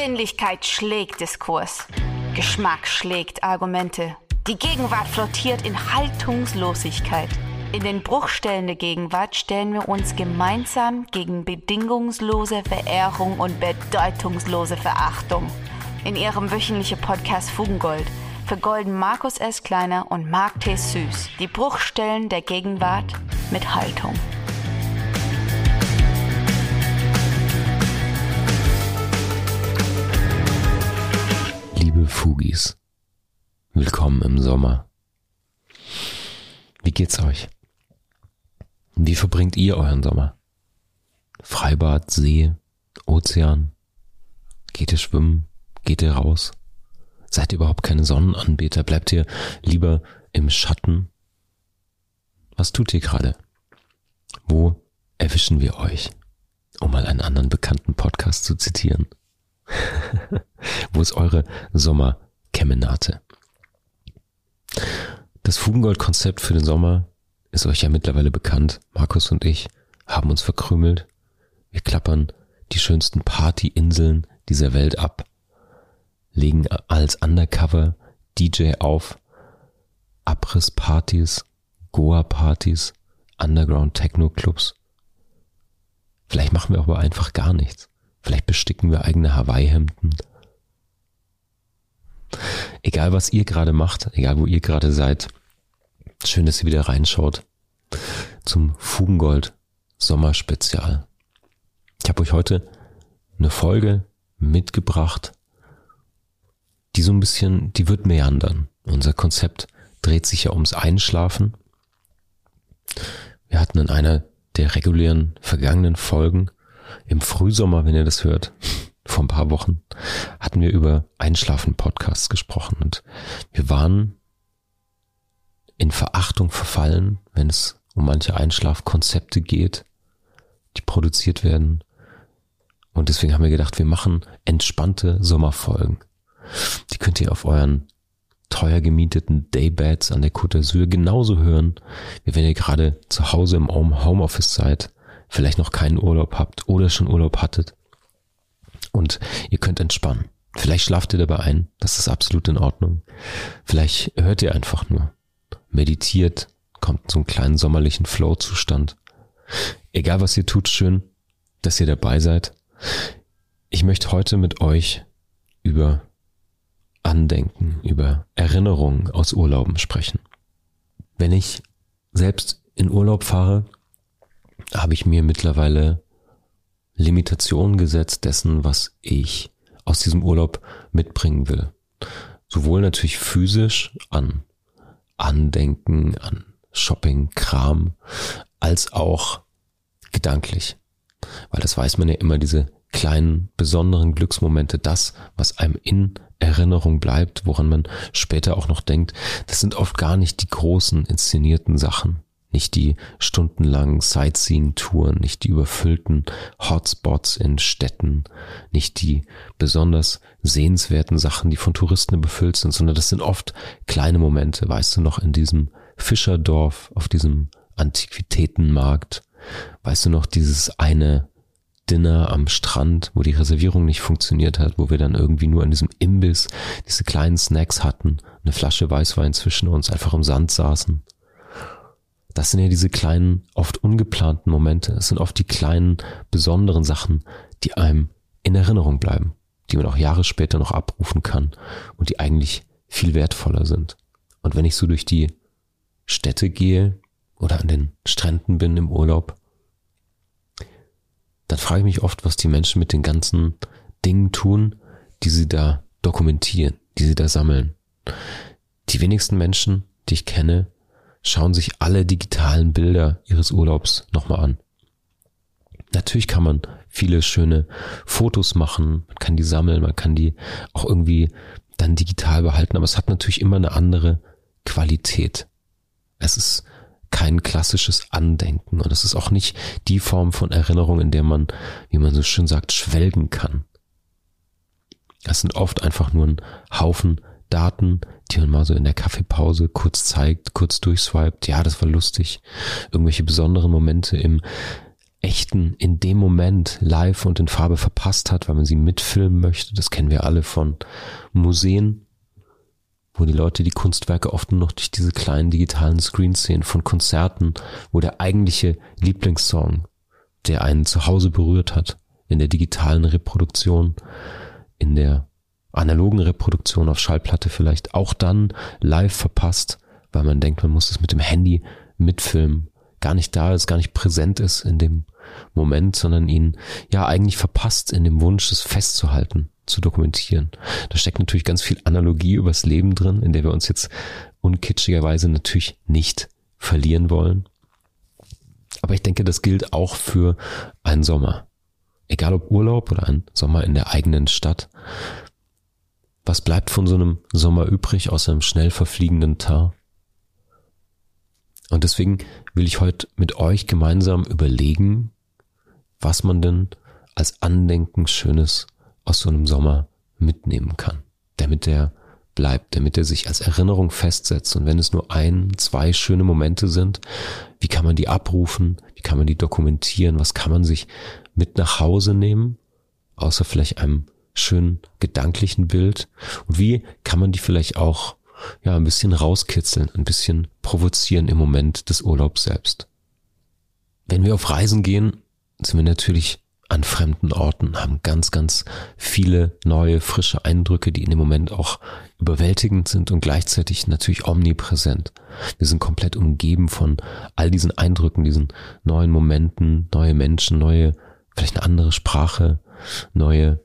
Befindlichkeit schlägt Diskurs. Geschmack schlägt Argumente. Die Gegenwart flottiert in Haltungslosigkeit. In den Bruchstellen der Gegenwart stellen wir uns gemeinsam gegen bedingungslose Verehrung und bedeutungslose Verachtung. In ihrem wöchentlichen Podcast Fugengold vergolden Markus S. Kleiner und Mark T. Süß die Bruchstellen der Gegenwart mit Haltung. Fugis, willkommen im Sommer. Wie geht's euch? Wie verbringt ihr euren Sommer? Freibad, See, Ozean? Geht ihr schwimmen? Geht ihr raus? Seid ihr überhaupt keine Sonnenanbeter? Bleibt ihr lieber im Schatten? Was tut ihr gerade? Wo erwischen wir euch? Um mal einen anderen bekannten Podcast zu zitieren. Wo ist eure Sommerkemenate? Das Fugengold-Konzept für den Sommer ist euch ja mittlerweile bekannt. Markus und ich haben uns verkrümelt. Wir klappern die schönsten Partyinseln dieser Welt ab, legen als Undercover DJ auf, Abrisspartys, Goa-Partys, Underground-Techno-Clubs. Vielleicht machen wir aber einfach gar nichts. Vielleicht besticken wir eigene Hawaii-Hemden. Egal was ihr gerade macht, egal wo ihr gerade seid, schön, dass ihr wieder reinschaut zum Fugengold Sommerspezial. Ich habe euch heute eine Folge mitgebracht, die so ein bisschen, die wird meandern. Unser Konzept dreht sich ja ums Einschlafen. Wir hatten in einer der regulären vergangenen Folgen im Frühsommer, wenn ihr das hört, vor ein paar Wochen, hatten wir über Einschlafen-Podcasts gesprochen und wir waren in Verachtung verfallen, wenn es um manche Einschlafkonzepte geht, die produziert werden. Und deswegen haben wir gedacht, wir machen entspannte Sommerfolgen. Die könnt ihr auf euren teuer gemieteten Daybeds an der Côte d'Azur genauso hören, wie wenn ihr gerade zu Hause im Homeoffice seid vielleicht noch keinen Urlaub habt oder schon Urlaub hattet. Und ihr könnt entspannen. Vielleicht schlaft ihr dabei ein, das ist absolut in Ordnung. Vielleicht hört ihr einfach nur. Meditiert, kommt zu einem kleinen sommerlichen Flow-Zustand. Egal was ihr tut, schön, dass ihr dabei seid. Ich möchte heute mit euch über Andenken, über Erinnerungen aus Urlauben sprechen. Wenn ich selbst in Urlaub fahre, habe ich mir mittlerweile Limitationen gesetzt dessen, was ich aus diesem Urlaub mitbringen will. Sowohl natürlich physisch an Andenken, an Shopping, Kram, als auch gedanklich. Weil das weiß man ja immer, diese kleinen, besonderen Glücksmomente, das, was einem in Erinnerung bleibt, woran man später auch noch denkt, das sind oft gar nicht die großen inszenierten Sachen, nicht die stundenlangen Sightseeing-Touren, nicht die überfüllten Hotspots in Städten, nicht die besonders sehenswerten Sachen, die von Touristen überfüllt sind, sondern das sind oft kleine Momente, weißt du noch, in diesem Fischerdorf, auf diesem Antiquitätenmarkt, weißt du noch, dieses eine Dinner am Strand, wo die Reservierung nicht funktioniert hat, wo wir dann irgendwie nur an diesem Imbiss diese kleinen Snacks hatten, eine Flasche Weißwein zwischen uns, einfach im Sand saßen das sind ja diese kleinen, oft ungeplanten Momente. Es sind oft die kleinen, besonderen Sachen, die einem in Erinnerung bleiben, die man auch Jahre später noch abrufen kann und die eigentlich viel wertvoller sind. Und wenn ich so durch die Städte gehe oder an den Stränden bin im Urlaub, dann frage ich mich oft, was die Menschen mit den ganzen Dingen tun, die sie da dokumentieren, die sie da sammeln. Die wenigsten Menschen, die ich kenne, schauen sich alle digitalen Bilder ihres Urlaubs nochmal an. Natürlich kann man viele schöne Fotos machen, man kann die sammeln, man kann die auch irgendwie dann digital behalten, aber es hat natürlich immer eine andere Qualität. Es ist kein klassisches Andenken und es ist auch nicht die Form von Erinnerung, in der man, wie man so schön sagt, schwelgen kann. Es sind oft einfach nur ein Haufen Daten, die man mal so in der Kaffeepause kurz zeigt, kurz durchswiped. Ja, das war lustig. Irgendwelche besonderen Momente im echten, in dem Moment live und in Farbe verpasst hat, weil man sie mitfilmen möchte. Das kennen wir alle von Museen, wo die Leute die Kunstwerke oft nur noch durch diese kleinen digitalen Screens sehen, von Konzerten, wo der eigentliche Lieblingssong, der einen zu Hause berührt hat, in der digitalen Reproduktion, in der analogen Reproduktion auf Schallplatte vielleicht auch dann live verpasst, weil man denkt, man muss es mit dem Handy mitfilmen, gar nicht da ist, gar nicht präsent ist in dem Moment, sondern ihn ja eigentlich verpasst in dem Wunsch, es festzuhalten, zu dokumentieren. Da steckt natürlich ganz viel Analogie übers Leben drin, in der wir uns jetzt unkitschigerweise natürlich nicht verlieren wollen. Aber ich denke, das gilt auch für einen Sommer. Egal ob Urlaub oder ein Sommer in der eigenen Stadt. Was bleibt von so einem Sommer übrig aus einem schnell verfliegenden Tag? Und deswegen will ich heute mit euch gemeinsam überlegen, was man denn als Andenken Schönes aus so einem Sommer mitnehmen kann, damit der bleibt, damit er sich als Erinnerung festsetzt. Und wenn es nur ein, zwei schöne Momente sind, wie kann man die abrufen? Wie kann man die dokumentieren? Was kann man sich mit nach Hause nehmen? Außer vielleicht einem schönen gedanklichen Bild. Und wie kann man die vielleicht auch ja, ein bisschen rauskitzeln, ein bisschen provozieren im Moment des Urlaubs selbst. Wenn wir auf Reisen gehen, sind wir natürlich an fremden Orten, haben ganz, ganz viele neue, frische Eindrücke, die in dem Moment auch überwältigend sind und gleichzeitig natürlich omnipräsent. Wir sind komplett umgeben von all diesen Eindrücken, diesen neuen Momenten, neue Menschen, neue, vielleicht eine andere Sprache, neue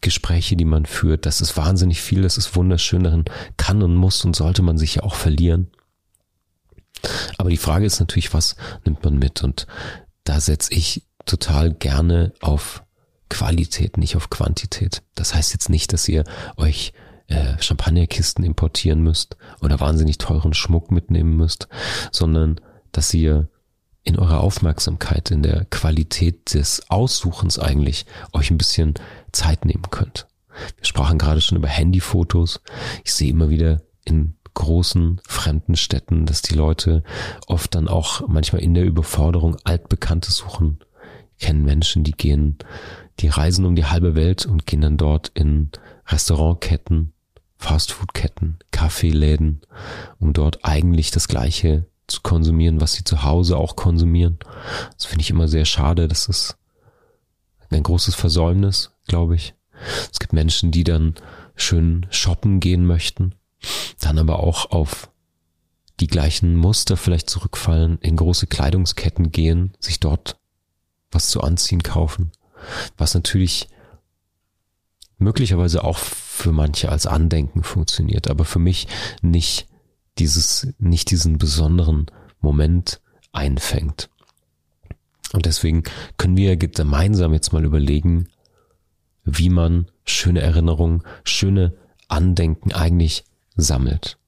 Gespräche, die man führt. Das ist wahnsinnig viel, das ist wunderschön, darin kann und muss und sollte man sich ja auch verlieren. Aber die Frage ist natürlich, was nimmt man mit? Und da setze ich total gerne auf Qualität, nicht auf Quantität. Das heißt jetzt nicht, dass ihr euch äh, Champagnerkisten importieren müsst oder wahnsinnig teuren Schmuck mitnehmen müsst, sondern dass ihr in eurer Aufmerksamkeit, in der Qualität des Aussuchens eigentlich euch ein bisschen Zeit nehmen könnt. Wir sprachen gerade schon über Handyfotos. Ich sehe immer wieder in großen fremden Städten, dass die Leute oft dann auch manchmal in der Überforderung altbekannte suchen. Ich kenne Menschen, die gehen, die reisen um die halbe Welt und gehen dann dort in Restaurantketten, Fastfoodketten, Kaffeeläden, um dort eigentlich das Gleiche zu konsumieren, was sie zu Hause auch konsumieren. Das finde ich immer sehr schade. Das ist ein großes Versäumnis, glaube ich. Es gibt Menschen, die dann schön shoppen gehen möchten, dann aber auch auf die gleichen Muster vielleicht zurückfallen, in große Kleidungsketten gehen, sich dort was zu anziehen kaufen, was natürlich möglicherweise auch für manche als Andenken funktioniert, aber für mich nicht dieses, nicht diesen besonderen Moment einfängt. Und deswegen können wir gemeinsam jetzt mal überlegen, wie man schöne Erinnerungen, schöne Andenken eigentlich sammelt.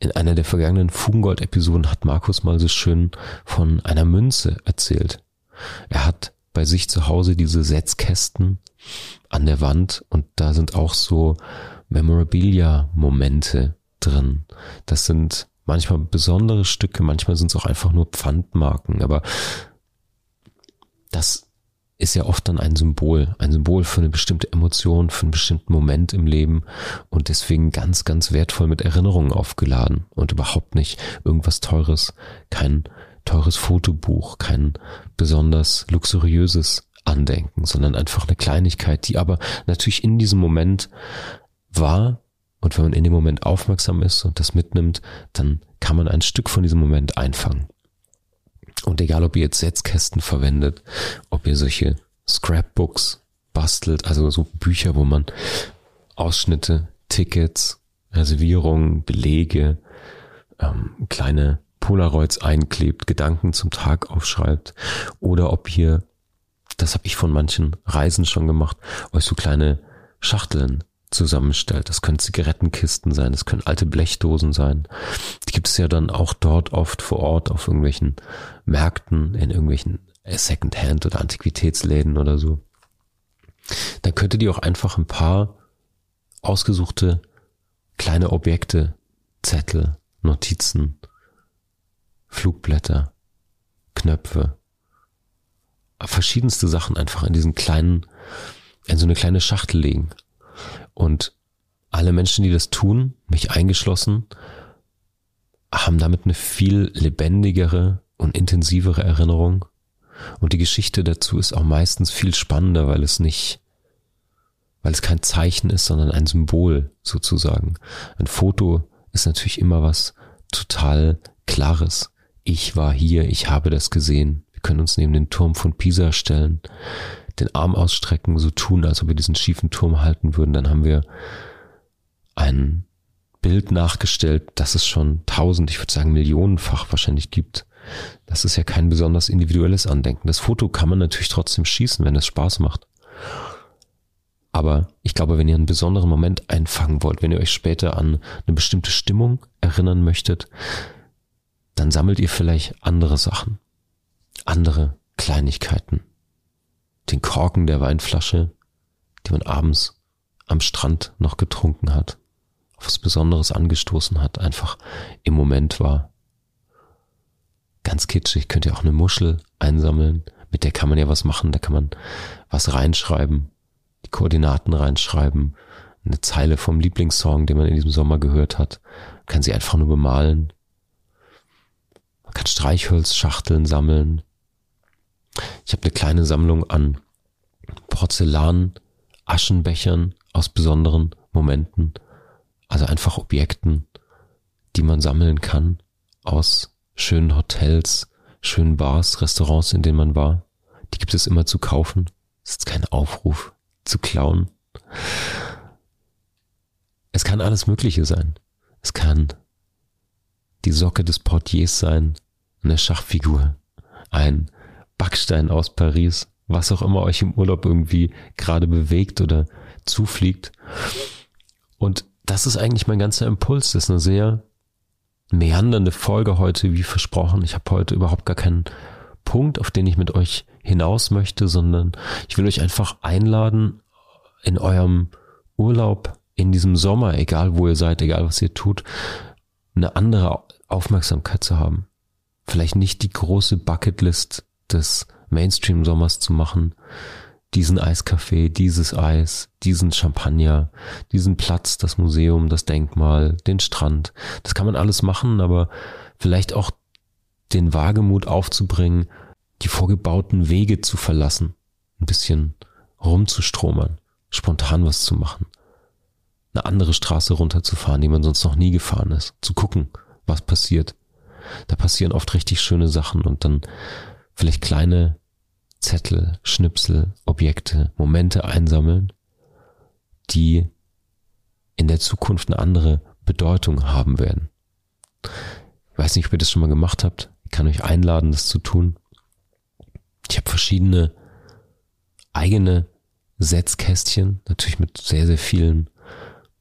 In einer der vergangenen Fugengold-Episoden hat Markus mal so schön von einer Münze erzählt. Er hat bei sich zu Hause diese Setzkästen an der Wand und da sind auch so Memorabilia-Momente drin. Das sind manchmal besondere Stücke, manchmal sind es auch einfach nur Pfandmarken, aber das ist ja oft dann ein Symbol, ein Symbol für eine bestimmte Emotion, für einen bestimmten Moment im Leben und deswegen ganz, ganz wertvoll mit Erinnerungen aufgeladen und überhaupt nicht irgendwas Teures, kein teures Fotobuch, kein besonders luxuriöses Andenken, sondern einfach eine Kleinigkeit, die aber natürlich in diesem Moment war und wenn man in dem Moment aufmerksam ist und das mitnimmt, dann kann man ein Stück von diesem Moment einfangen. Und egal, ob ihr jetzt Setzkästen verwendet, ob ihr solche Scrapbooks bastelt, also so Bücher, wo man Ausschnitte, Tickets, Reservierungen, Belege, ähm, kleine Polaroids einklebt, Gedanken zum Tag aufschreibt, oder ob ihr, das habe ich von manchen Reisen schon gemacht, euch so kleine Schachteln zusammenstellt. Das können Zigarettenkisten sein, das können alte Blechdosen sein. Die gibt es ja dann auch dort oft vor Ort auf irgendwelchen Märkten, in irgendwelchen Secondhand oder Antiquitätsläden oder so. Da könntet ihr auch einfach ein paar ausgesuchte kleine Objekte, Zettel, Notizen, Flugblätter, Knöpfe, verschiedenste Sachen einfach in diesen kleinen, in so eine kleine Schachtel legen. Und alle Menschen, die das tun, mich eingeschlossen, haben damit eine viel lebendigere und intensivere Erinnerung. Und die Geschichte dazu ist auch meistens viel spannender, weil es nicht, weil es kein Zeichen ist, sondern ein Symbol sozusagen. Ein Foto ist natürlich immer was total Klares. Ich war hier, ich habe das gesehen. Wir können uns neben den Turm von Pisa stellen, den Arm ausstrecken, so tun, als ob wir diesen schiefen Turm halten würden. Dann haben wir ein Bild nachgestellt, das es schon tausend, ich würde sagen millionenfach wahrscheinlich gibt. Das ist ja kein besonders individuelles Andenken. Das Foto kann man natürlich trotzdem schießen, wenn es Spaß macht. Aber ich glaube, wenn ihr einen besonderen Moment einfangen wollt, wenn ihr euch später an eine bestimmte Stimmung erinnern möchtet, dann sammelt ihr vielleicht andere Sachen, andere Kleinigkeiten. Den Korken der Weinflasche, die man abends am Strand noch getrunken hat, auf was Besonderes angestoßen hat, einfach im Moment war. Ganz kitschig könnt ihr auch eine Muschel einsammeln, mit der kann man ja was machen, da kann man was reinschreiben, die Koordinaten reinschreiben, eine Zeile vom Lieblingssong, den man in diesem Sommer gehört hat, kann sie einfach nur bemalen man kann Streichholzschachteln sammeln. Ich habe eine kleine Sammlung an Porzellan, Aschenbechern aus besonderen Momenten. Also einfach Objekten, die man sammeln kann aus schönen Hotels, schönen Bars, Restaurants, in denen man war. Die gibt es immer zu kaufen. Es ist kein Aufruf zu klauen. Es kann alles Mögliche sein. Es kann die Socke des Portiers sein, eine Schachfigur, ein Backstein aus Paris, was auch immer euch im Urlaub irgendwie gerade bewegt oder zufliegt. Und das ist eigentlich mein ganzer Impuls. Das ist eine sehr meandernde Folge heute, wie versprochen. Ich habe heute überhaupt gar keinen Punkt, auf den ich mit euch hinaus möchte, sondern ich will euch einfach einladen, in eurem Urlaub, in diesem Sommer, egal wo ihr seid, egal was ihr tut, eine andere Aufmerksamkeit zu haben vielleicht nicht die große Bucketlist des Mainstream-Sommers zu machen, diesen Eiskaffee, dieses Eis, diesen Champagner, diesen Platz, das Museum, das Denkmal, den Strand. Das kann man alles machen, aber vielleicht auch den Wagemut aufzubringen, die vorgebauten Wege zu verlassen, ein bisschen rumzustromern, spontan was zu machen, eine andere Straße runterzufahren, die man sonst noch nie gefahren ist, zu gucken, was passiert. Da passieren oft richtig schöne Sachen und dann vielleicht kleine Zettel, Schnipsel, Objekte, Momente einsammeln, die in der Zukunft eine andere Bedeutung haben werden. Ich weiß nicht, ob ihr das schon mal gemacht habt. Ich kann euch einladen, das zu tun. Ich habe verschiedene eigene Setzkästchen, natürlich mit sehr, sehr vielen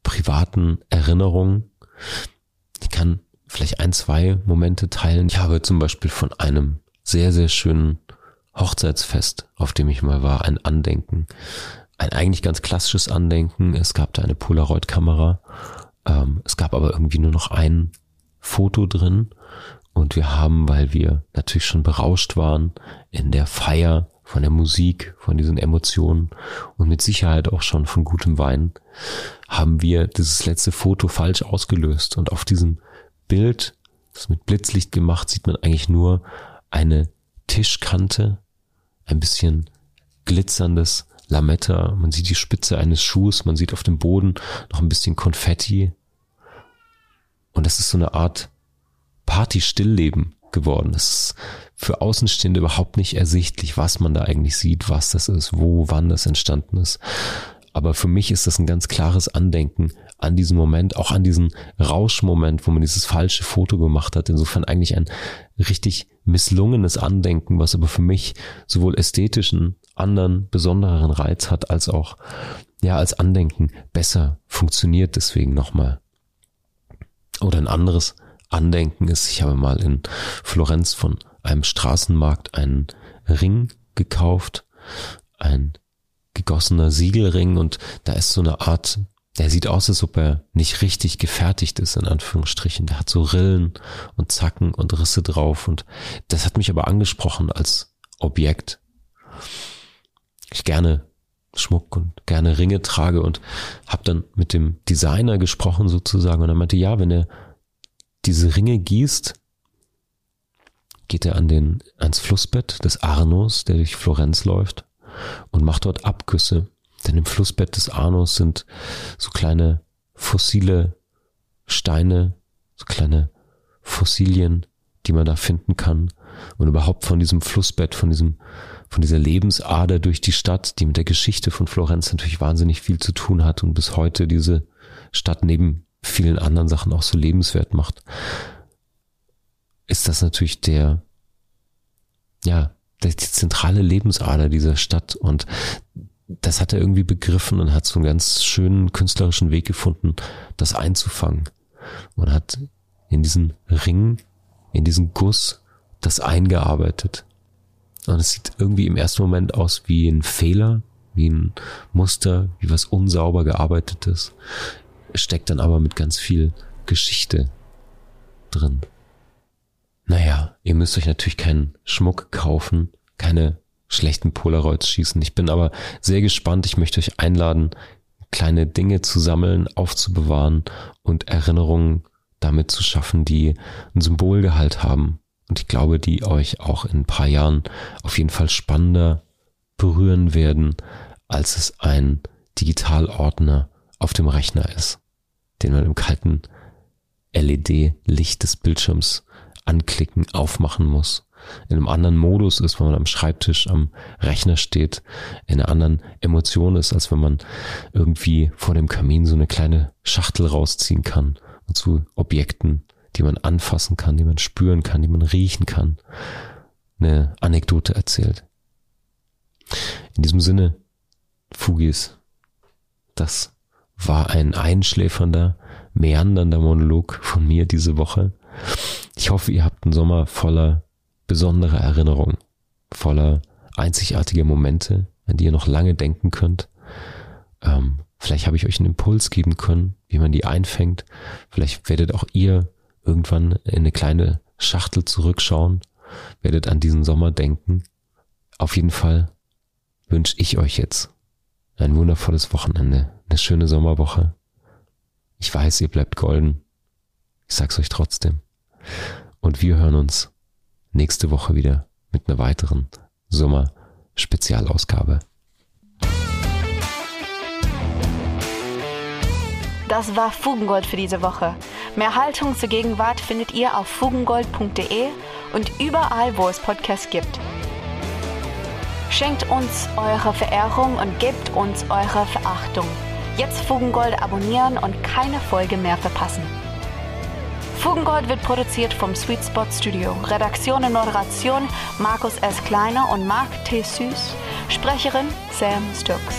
privaten Erinnerungen. Ich kann vielleicht ein, zwei Momente teilen. Ich habe zum Beispiel von einem sehr, sehr schönen Hochzeitsfest, auf dem ich mal war, ein Andenken. Ein eigentlich ganz klassisches Andenken. Es gab da eine Polaroid-Kamera. Ähm, es gab aber irgendwie nur noch ein Foto drin. Und wir haben, weil wir natürlich schon berauscht waren in der Feier von der Musik, von diesen Emotionen und mit Sicherheit auch schon von gutem Wein, haben wir dieses letzte Foto falsch ausgelöst. Und auf diesem Bild, das mit Blitzlicht gemacht, sieht man eigentlich nur eine Tischkante, ein bisschen glitzerndes Lametta, man sieht die Spitze eines Schuhs, man sieht auf dem Boden noch ein bisschen Konfetti. Und das ist so eine Art Party-Stillleben geworden. Das ist für Außenstehende überhaupt nicht ersichtlich, was man da eigentlich sieht, was das ist, wo, wann das entstanden ist. Aber für mich ist das ein ganz klares Andenken an diesen Moment, auch an diesen Rauschmoment, wo man dieses falsche Foto gemacht hat. Insofern eigentlich ein richtig misslungenes Andenken, was aber für mich sowohl ästhetischen, anderen, besondereren Reiz hat, als auch, ja, als Andenken besser funktioniert deswegen nochmal. Oder ein anderes Andenken ist, ich habe mal in Florenz von einem Straßenmarkt einen Ring gekauft, ein gegossener Siegelring und da ist so eine Art der sieht aus, als ob er nicht richtig gefertigt ist, in Anführungsstrichen. Der hat so Rillen und Zacken und Risse drauf und das hat mich aber angesprochen als Objekt. ich gerne Schmuck und gerne Ringe trage und habe dann mit dem Designer gesprochen sozusagen und er meinte, ja, wenn er diese Ringe gießt, geht er an den, ans Flussbett des Arnos, der durch Florenz läuft und macht dort Abgüsse. Denn im Flussbett des Arnos sind so kleine fossile Steine, so kleine Fossilien, die man da finden kann. Und überhaupt von diesem Flussbett, von diesem, von dieser Lebensader durch die Stadt, die mit der Geschichte von Florenz natürlich wahnsinnig viel zu tun hat und bis heute diese Stadt neben vielen anderen Sachen auch so lebenswert macht, ist das natürlich der, ja, die zentrale Lebensader dieser Stadt und das hat er irgendwie begriffen und hat so einen ganz schönen künstlerischen Weg gefunden, das einzufangen und hat in diesen Ring, in diesen Guss das eingearbeitet. Und es sieht irgendwie im ersten Moment aus wie ein Fehler, wie ein Muster, wie was unsauber gearbeitetes, steckt dann aber mit ganz viel Geschichte drin. Naja, ihr müsst euch natürlich keinen Schmuck kaufen, keine schlechten Polaroids schießen. Ich bin aber sehr gespannt. Ich möchte euch einladen, kleine Dinge zu sammeln, aufzubewahren und Erinnerungen damit zu schaffen, die ein Symbolgehalt haben. Und ich glaube, die euch auch in ein paar Jahren auf jeden Fall spannender berühren werden, als es ein Digitalordner auf dem Rechner ist, den man im kalten LED-Licht des Bildschirms anklicken, aufmachen muss. In einem anderen Modus ist, wenn man am Schreibtisch am Rechner steht, in einer anderen Emotion ist, als wenn man irgendwie vor dem Kamin so eine kleine Schachtel rausziehen kann und zu Objekten, die man anfassen kann, die man spüren kann, die man riechen kann, eine Anekdote erzählt. In diesem Sinne, Fugis, das war ein einschläfernder, meandernder Monolog von mir diese Woche. Ich hoffe, ihr habt einen Sommer voller besonderer Erinnerungen, voller einzigartiger Momente, an die ihr noch lange denken könnt. Ähm, vielleicht habe ich euch einen Impuls geben können, wie man die einfängt. Vielleicht werdet auch ihr irgendwann in eine kleine Schachtel zurückschauen, werdet an diesen Sommer denken. Auf jeden Fall wünsche ich euch jetzt ein wundervolles Wochenende, eine schöne Sommerwoche. Ich weiß, ihr bleibt golden. Ich sag's euch trotzdem. Und wir hören uns nächste Woche wieder mit einer weiteren Sommer-Spezialausgabe. Das war Fugengold für diese Woche. Mehr Haltung zur Gegenwart findet ihr auf fugengold.de und überall, wo es Podcasts gibt. Schenkt uns eure Verehrung und gebt uns eure Verachtung. Jetzt Fugengold abonnieren und keine Folge mehr verpassen. Fugengold wird produziert vom Sweet Spot Studio. Redaktion und Moderation Markus S. Kleiner und Marc T. Süß. Sprecherin Sam Stokes.